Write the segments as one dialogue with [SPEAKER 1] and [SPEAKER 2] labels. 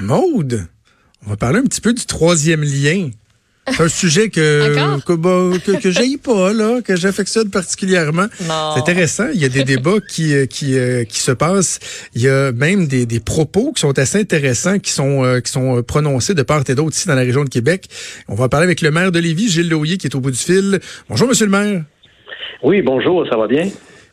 [SPEAKER 1] Maude, on va parler un petit peu du troisième lien. C'est un sujet que que, bah, que, que pas là, que j'affectionne particulièrement. C'est intéressant. Il y a des débats qui euh, qui euh, qui se passent. Il y a même des, des propos qui sont assez intéressants, qui sont euh, qui sont prononcés de part et d'autre ici dans la région de Québec. On va parler avec le maire de Lévis, Gilles Loyer, qui est au bout du fil. Bonjour, Monsieur le maire.
[SPEAKER 2] Oui, bonjour. Ça va bien?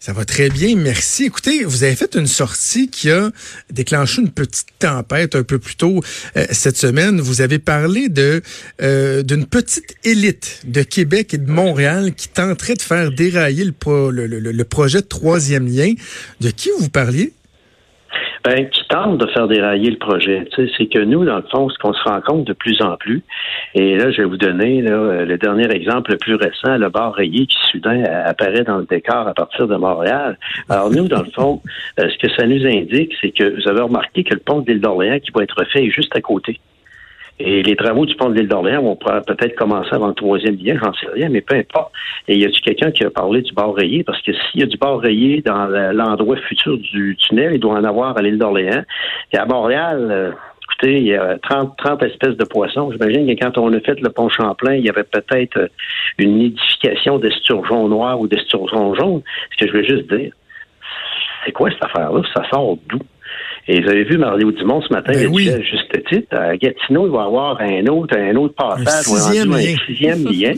[SPEAKER 1] Ça va très bien, merci. Écoutez, vous avez fait une sortie qui a déclenché une petite tempête un peu plus tôt euh, cette semaine. Vous avez parlé de euh, d'une petite élite de Québec et de Montréal qui tenterait de faire dérailler le, le, le, le projet de troisième lien. De qui vous parliez?
[SPEAKER 2] ben, qui tente de faire dérailler le projet. C'est que nous, dans le fond, ce qu'on se rend compte de plus en plus, et là, je vais vous donner là, le dernier exemple le plus récent, le bar rayé qui soudain apparaît dans le décor à partir de Montréal. Alors nous, dans le fond, euh, ce que ça nous indique, c'est que vous avez remarqué que le pont de l'île d'Orléans qui va être fait est juste à côté. Et les travaux du pont de l'île d'Orléans vont peut-être commencer avant le troisième lien, j'en sais rien, mais peu importe. Et y a-tu quelqu'un qui a parlé du bord rayé? Parce que s'il y a du bord rayé dans l'endroit futur du tunnel, il doit en avoir à l'île d'Orléans. Et à Montréal, euh, écoutez, il y a 30, 30 espèces de poissons. J'imagine que quand on a fait le pont Champlain, il y avait peut-être euh, une nidification d'esturgeons noirs ou d'esturgeons jaunes. Ce que je veux juste dire, c'est quoi cette affaire-là? Ça sort d'où? Et vous avez vu Mario Dumont ce matin,
[SPEAKER 1] ben
[SPEAKER 2] il disait juste titre, à Gatineau, il va y avoir un autre, un autre passage, un
[SPEAKER 1] sixième, lien.
[SPEAKER 2] un sixième lien.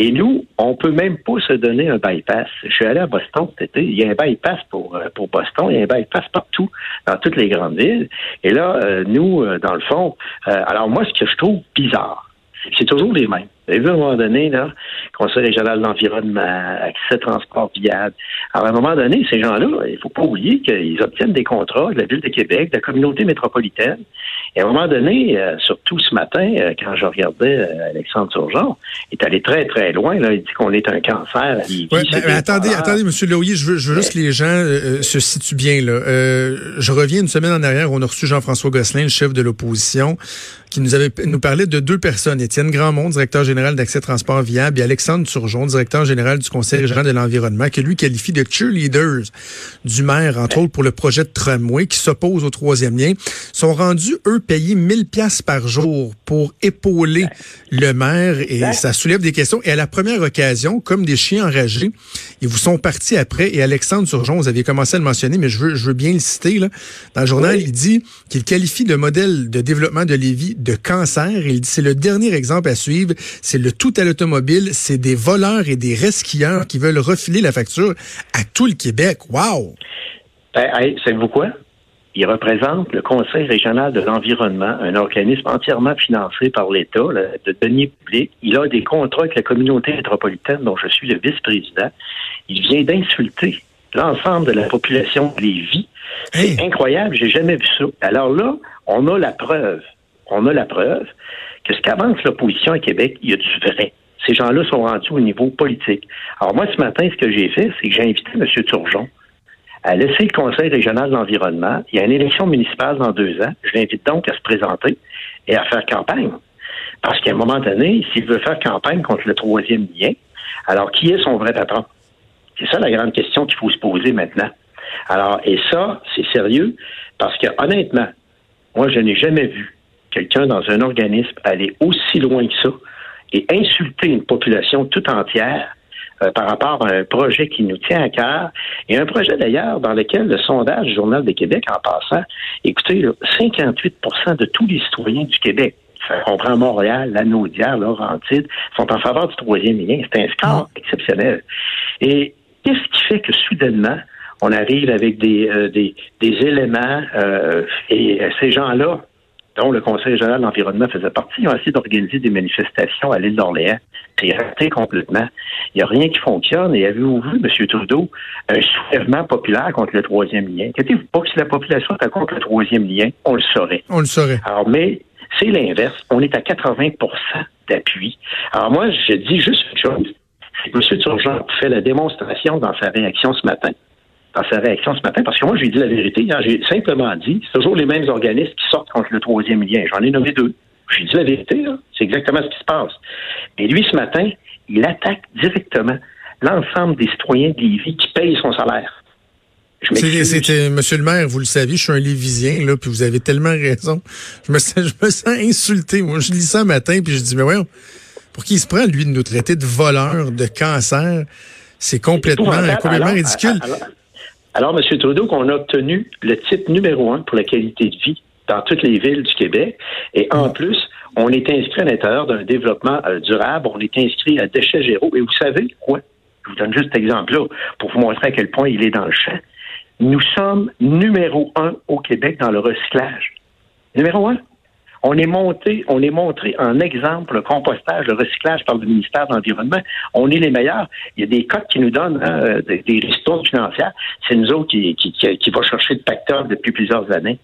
[SPEAKER 2] Et nous, on peut même pas se donner un bypass. Je suis allé à Boston cet été. Il y a un bypass pour, euh, pour Boston. Il y a un bypass partout, dans toutes les grandes villes. Et là, euh, nous, euh, dans le fond, alors moi, ce que je trouve bizarre, c'est toujours les mêmes. Vous avez vu à un moment donné, là, Conseil régional de l'environnement, accès transport viable. Alors, à un moment donné, ces gens-là, il faut pas oublier qu'ils obtiennent des contrats de la Ville de Québec, de la communauté métropolitaine. Et à un moment donné, euh, surtout ce matin, euh, quand je regardais euh, Alexandre Turgeon, il est allé très, très loin. Là. Il dit qu'on est un cancer.
[SPEAKER 1] mais, attendez, attendez, M. Loyer, je veux, je veux juste que les gens se situent bien. Là. je reviens une semaine en arrière, on a reçu Jean-François Gosselin, le chef de l'opposition, qui nous avait nous parlait de deux personnes, Étienne Grandmont, directeur général d'Accès Transport Viable, et Alexandre Turgeon, directeur général du Conseil régional de l'environnement, que lui qualifie de cheerleaders du maire, entre autres pour le projet de tramway qui s'oppose au troisième lien, sont rendus, eux, payés 1000 pièces par jour pour épauler le maire et ça soulève des questions. Et à la première occasion, comme des chiens enragés, ils vous sont partis après et Alexandre Turgeon, vous aviez commencé à le mentionner, mais je veux, je veux bien le citer, là. Dans le journal, il dit qu'il qualifie le modèle de développement de Lévis de cancer. Il dit c'est le dernier exemple à suivre. C'est le tout à l'automobile. C'est des voleurs et des resquilleurs qui veulent refiler la facture à tout le Québec. Wow!
[SPEAKER 2] Ben, savez-vous quoi? Il représente le Conseil régional de l'environnement, un organisme entièrement financé par l'État, de deniers publics. Il a des contrats avec la communauté métropolitaine dont je suis le vice-président. Il vient d'insulter l'ensemble de la population de Lévis. C'est incroyable, j'ai jamais vu ça. Alors là, on a la preuve on a la preuve que ce qu'avance l'opposition à Québec, il y a du vrai. Ces gens-là sont rendus au niveau politique. Alors moi, ce matin, ce que j'ai fait, c'est que j'ai invité M. Turgeon à laisser le Conseil régional de l'environnement. Il y a une élection municipale dans deux ans. Je l'invite donc à se présenter et à faire campagne. Parce qu'à un moment donné, s'il veut faire campagne contre le troisième lien, alors qui est son vrai patron? C'est ça la grande question qu'il faut se poser maintenant. Alors, et ça, c'est sérieux, parce que honnêtement, moi, je n'ai jamais vu quelqu'un dans un organisme aller aussi loin que ça et insulter une population tout entière euh, par rapport à un projet qui nous tient à cœur, et un projet d'ailleurs dans lequel le sondage du Journal de Québec, en passant, écoutez, 58 de tous les citoyens du Québec, ça comprend Montréal, la Naudière, Laurentide, sont en faveur du troisième lien. C'est un score exceptionnel. Et qu'est-ce qui fait que soudainement, on arrive avec des, euh, des, éléments euh, et ces gens-là dont le Conseil régional de l'environnement faisait partie, ont essayé d'organiser des manifestations à l'île d'Orléans. C'est raté complètement. Il n'y a rien qui fonctionne. Et avez-vous vu, M. Trudeau, un soulèvement populaire contre le troisième lien? Inquiétez-vous pas que si la population était contre le troisième lien, on le saurait.
[SPEAKER 1] On le saurait.
[SPEAKER 2] Alors, mais c'est l'inverse. On est à 80% d'appui. Alors moi, je dis juste une chose. M. Turgeon fait la démonstration dans sa réaction ce matin dans sa réaction ce matin, parce que moi, j'ai dit la vérité. Hein, j'ai simplement dit, c'est toujours les mêmes organismes qui sortent contre le troisième lien. J'en ai nommé deux. J'ai dit la vérité, c'est exactement ce qui se passe. Et lui, ce matin, il attaque directement l'ensemble des citoyens de Lévis qui payent son salaire.
[SPEAKER 1] C'était, Monsieur le maire, vous le savez, je suis un Lévisien, là, puis vous avez tellement raison. Je me, sens, je me sens insulté. Moi, je lis ça un matin, puis je dis, mais voyons, pour qui il se prend, lui, de nous traiter de voleurs, de cancer? C'est complètement, complètement ridicule.
[SPEAKER 2] Alors, M. Trudeau, qu'on a obtenu le titre numéro un pour la qualité de vie dans toutes les villes du Québec. Et en plus, on est inscrit à l'intérieur d'un développement euh, durable, on est inscrit à déchets zéro. Et vous savez quoi? Je vous donne juste cet exemple-là pour vous montrer à quel point il est dans le champ. Nous sommes numéro un au Québec dans le recyclage. Numéro un. On est monté, on est montré en exemple le compostage, le recyclage par le ministère de l'Environnement. On est les meilleurs. Il y a des codes qui nous donnent hein, des, des financières. C'est nous autres qui, qui, qui, va chercher le facteur depuis plusieurs années.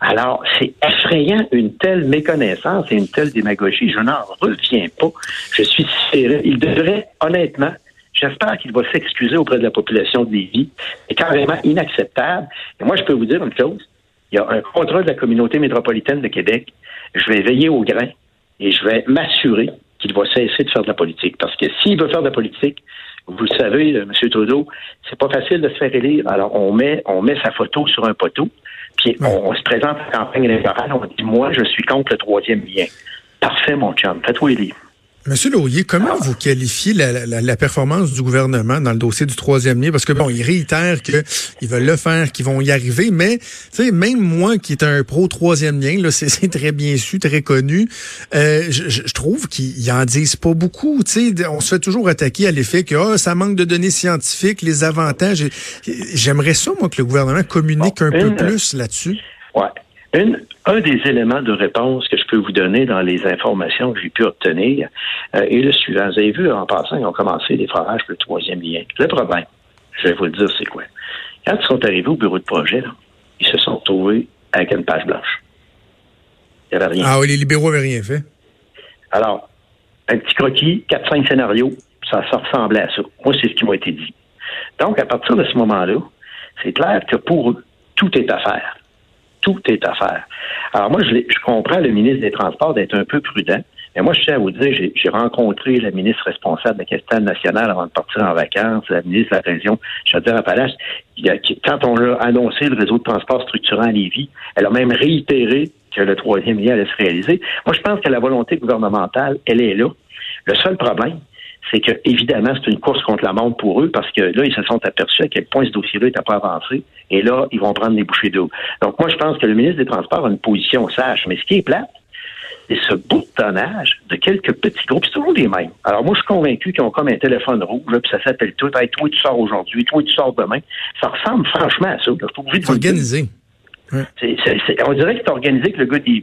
[SPEAKER 2] Alors, c'est effrayant une telle méconnaissance et une telle démagogie. Je n'en reviens pas. Je suis serré. Il devrait, honnêtement, J'espère qu'il va s'excuser auprès de la population de Lévis. C'est carrément inacceptable. Et moi, je peux vous dire une chose. Il y a un contrat de la communauté métropolitaine de Québec je vais veiller au grain et je vais m'assurer qu'il va cesser de faire de la politique. Parce que s'il veut faire de la politique, vous le savez, M. Trudeau, c'est pas facile de se faire élire. Alors, on met, on met sa photo sur un poteau, puis on, se présente à la campagne électorale, on dit, moi, je suis contre le troisième lien. Parfait, mon chum, fais-toi élire.
[SPEAKER 1] Monsieur Lauyer, comment vous qualifiez la, performance du gouvernement dans le dossier du troisième lien? Parce que bon, ils réitèrent qu'ils veulent le faire, qu'ils vont y arriver, mais même moi qui est un pro troisième lien, là, c'est très bien su, très connu, euh, je, trouve qu'ils en disent pas beaucoup. On se fait toujours attaquer à l'effet que oh, ça manque de données scientifiques, les avantages. J'aimerais ça, moi, que le gouvernement communique un peu plus là-dessus.
[SPEAKER 2] Ouais un des éléments de réponse que je peux vous donner dans les informations que j'ai pu obtenir euh, est le suivant. Vous avez vu, en passant, ils ont commencé les forages pour le troisième lien. Le problème, je vais vous le dire, c'est quoi? Quand ils sont arrivés au bureau de projet, ils se sont trouvés avec une page blanche. Il n'y avait rien.
[SPEAKER 1] Ah oui, les libéraux n'avaient rien fait.
[SPEAKER 2] Alors, un petit croquis, 4-5 scénarios, ça, ça ressemblait à ça. Moi, c'est ce qui m'a été dit. Donc, à partir de ce moment-là, c'est clair que pour eux, tout est à faire tout est à faire. Alors moi, je, je comprends le ministre des Transports d'être un peu prudent. Mais moi, je tiens à vous dire, j'ai rencontré la ministre responsable de la capitale nationale avant de partir en vacances, la ministre de la région, Chaudière-Appalaches. Quand on a annoncé le réseau de transport structurant à Lévis, elle a même réitéré que le troisième lien allait se réaliser. Moi, je pense que la volonté gouvernementale, elle est là. Le seul problème, c'est que évidemment c'est une course contre la montre pour eux parce que là ils se sont aperçus à quel point ce dossier-là n'était pas avancé et là ils vont prendre des bouchées d'eau. Donc moi je pense que le ministre des Transports a une position sage, mais ce qui est plate, c'est ce boutonnage de quelques petits groupes, c'est toujours les mêmes. Alors moi je suis convaincu qu'ils ont comme un téléphone rouge, puis ça s'appelle tout, hey, toi tu sors aujourd'hui, toi tu sors demain. Ça ressemble franchement à ça.
[SPEAKER 1] C'est organisé.
[SPEAKER 2] on dirait que c'est organisé avec le gars des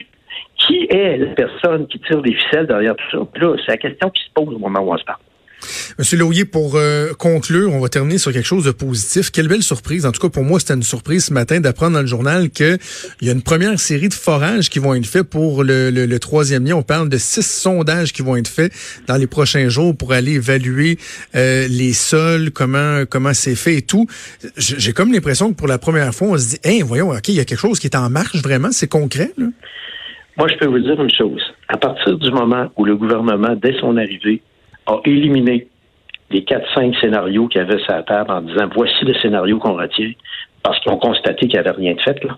[SPEAKER 2] qui est la personne qui tire des ficelles derrière tout ça? là, c'est la question qui se pose au moment où on se parle.
[SPEAKER 1] Monsieur Laulier, pour euh, conclure, on va terminer sur quelque chose de positif. Quelle belle surprise. En tout cas, pour moi, c'était une surprise ce matin d'apprendre dans le journal qu'il y a une première série de forages qui vont être faits pour le, troisième lien. On parle de six sondages qui vont être faits dans les prochains jours pour aller évaluer euh, les sols, comment comment c'est fait et tout. J'ai comme l'impression que pour la première fois, on se dit, hein, voyons, ok, il y a quelque chose qui est en marche vraiment, c'est concret.
[SPEAKER 2] Moi, je peux vous dire une chose. À partir du moment où le gouvernement, dès son arrivée, a éliminé les 4-5 scénarios qu'il y avait sur la table en disant voici le scénario qu'on retient, parce qu'ils ont constaté qu'il n'y avait rien de fait. Là.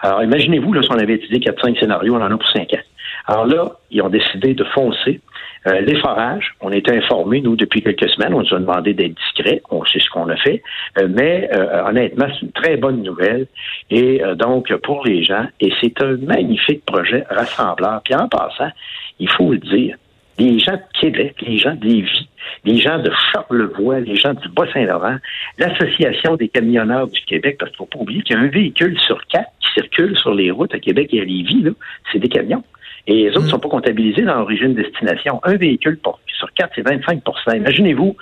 [SPEAKER 2] Alors, imaginez-vous, là, si on avait étudié 4-5 scénarios, on en a pour 5 ans. Alors là, ils ont décidé de foncer. Euh, les forages, on était informés, nous, depuis quelques semaines, on nous a demandé d'être discrets, on sait ce qu'on a fait, euh, mais euh, honnêtement, c'est une très bonne nouvelle. Et donc, pour les gens, et c'est un magnifique projet rassembleur. Puis en passant, il faut le dire, les gens de Québec, les gens de Lévis, les gens de Charlevoix, les gens du Bas-Saint-Laurent, l'Association des camionneurs du Québec, parce qu'il ne faut pas oublier qu'il y a un véhicule sur quatre qui circule sur les routes à Québec et à Lévis, c'est des camions. Et les autres ne mm. sont pas comptabilisés dans l'origine-destination. Un véhicule sur quatre, c'est 25% Imaginez-vous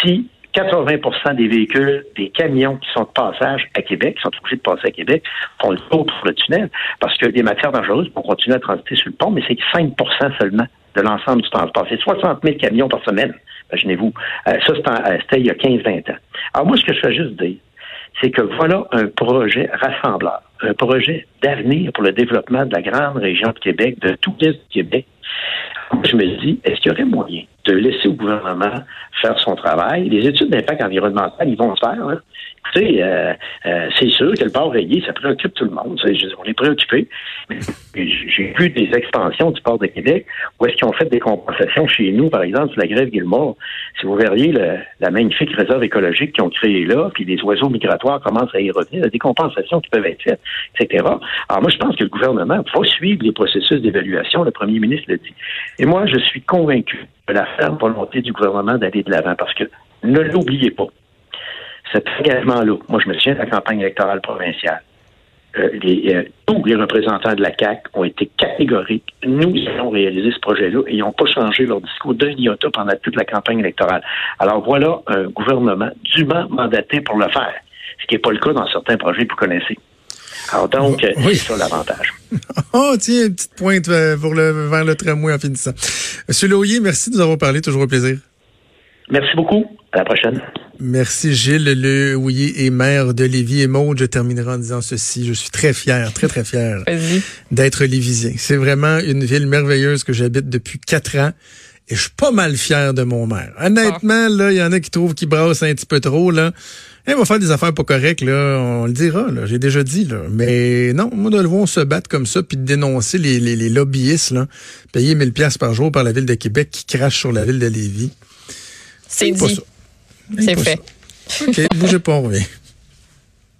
[SPEAKER 2] si 80% des véhicules, des camions qui sont de passage à Québec, qui sont obligés de passer à Québec, font le tour pour le tunnel, parce que les matières dangereuses vont continuer à transiter sur le pont, mais c'est 5% seulement de l'ensemble du transport. C'est 60 000 camions par semaine, imaginez-vous. Euh, ça, euh, c'était il y a 15-20 ans. Alors moi, ce que je veux juste dire, c'est que voilà un projet rassembleur, un projet d'avenir pour le développement de la grande région de Québec, de tout l'Est du Québec. Je me dis, est-ce qu'il y aurait moyen de laisser au gouvernement faire son travail. Les études d'impact environnemental, ils vont se faire. Hein. Euh, euh, c'est sûr que le port rayé, ça préoccupe tout le monde. on est préoccupé. J'ai vu des expansions du port de Québec où est-ce qu'ils ont fait des compensations chez nous, par exemple, sur la grève Guillemot. Si vous verriez la magnifique réserve écologique qu'ils ont créée là, puis les oiseaux migratoires commencent à y revenir, des compensations qui peuvent être faites, etc. Alors moi, je pense que le gouvernement va suivre les processus d'évaluation. Le premier ministre l'a dit. Et moi, je suis convaincu de la ferme volonté du gouvernement d'aller de l'avant parce que ne l'oubliez pas cet engagement-là, moi je me souviens de la campagne électorale provinciale, euh, euh, tous les représentants de la CAC ont été catégoriques. Nous allons réaliser ce projet-là et ils n'ont pas changé leur discours d'un iota pendant toute la campagne électorale. Alors voilà un gouvernement dûment mandaté pour le faire, ce qui n'est pas le cas dans certains projets que vous connaissez. Alors donc, c'est ça l'avantage.
[SPEAKER 1] oh, tiens, une petite pointe euh, pour le, vers le tramway en finissant. Monsieur Loyer, merci de nous avoir parlé. Toujours un plaisir.
[SPEAKER 2] Merci beaucoup. À la prochaine.
[SPEAKER 1] Merci Gilles Le Houillet et maire de Lévis. Et Maud, je terminerai en disant ceci. Je suis très fier, très très fier d'être lévisien. C'est vraiment une ville merveilleuse que j'habite depuis quatre ans. Et je suis pas mal fier de mon maire. Honnêtement, là, il y en a qui trouvent qu'il brasse un petit peu trop, là. Il va faire des affaires pas correctes, là. On le dira, là. J'ai déjà dit, là. Mais non, moi, de le voir se battre comme ça puis de dénoncer les, les, les lobbyistes, là. Payer 1000 pièces par jour par la ville de Québec qui crache sur la ville de Lévis.
[SPEAKER 3] C'est dit. C'est fait.
[SPEAKER 1] OK, bougez pas, on revient.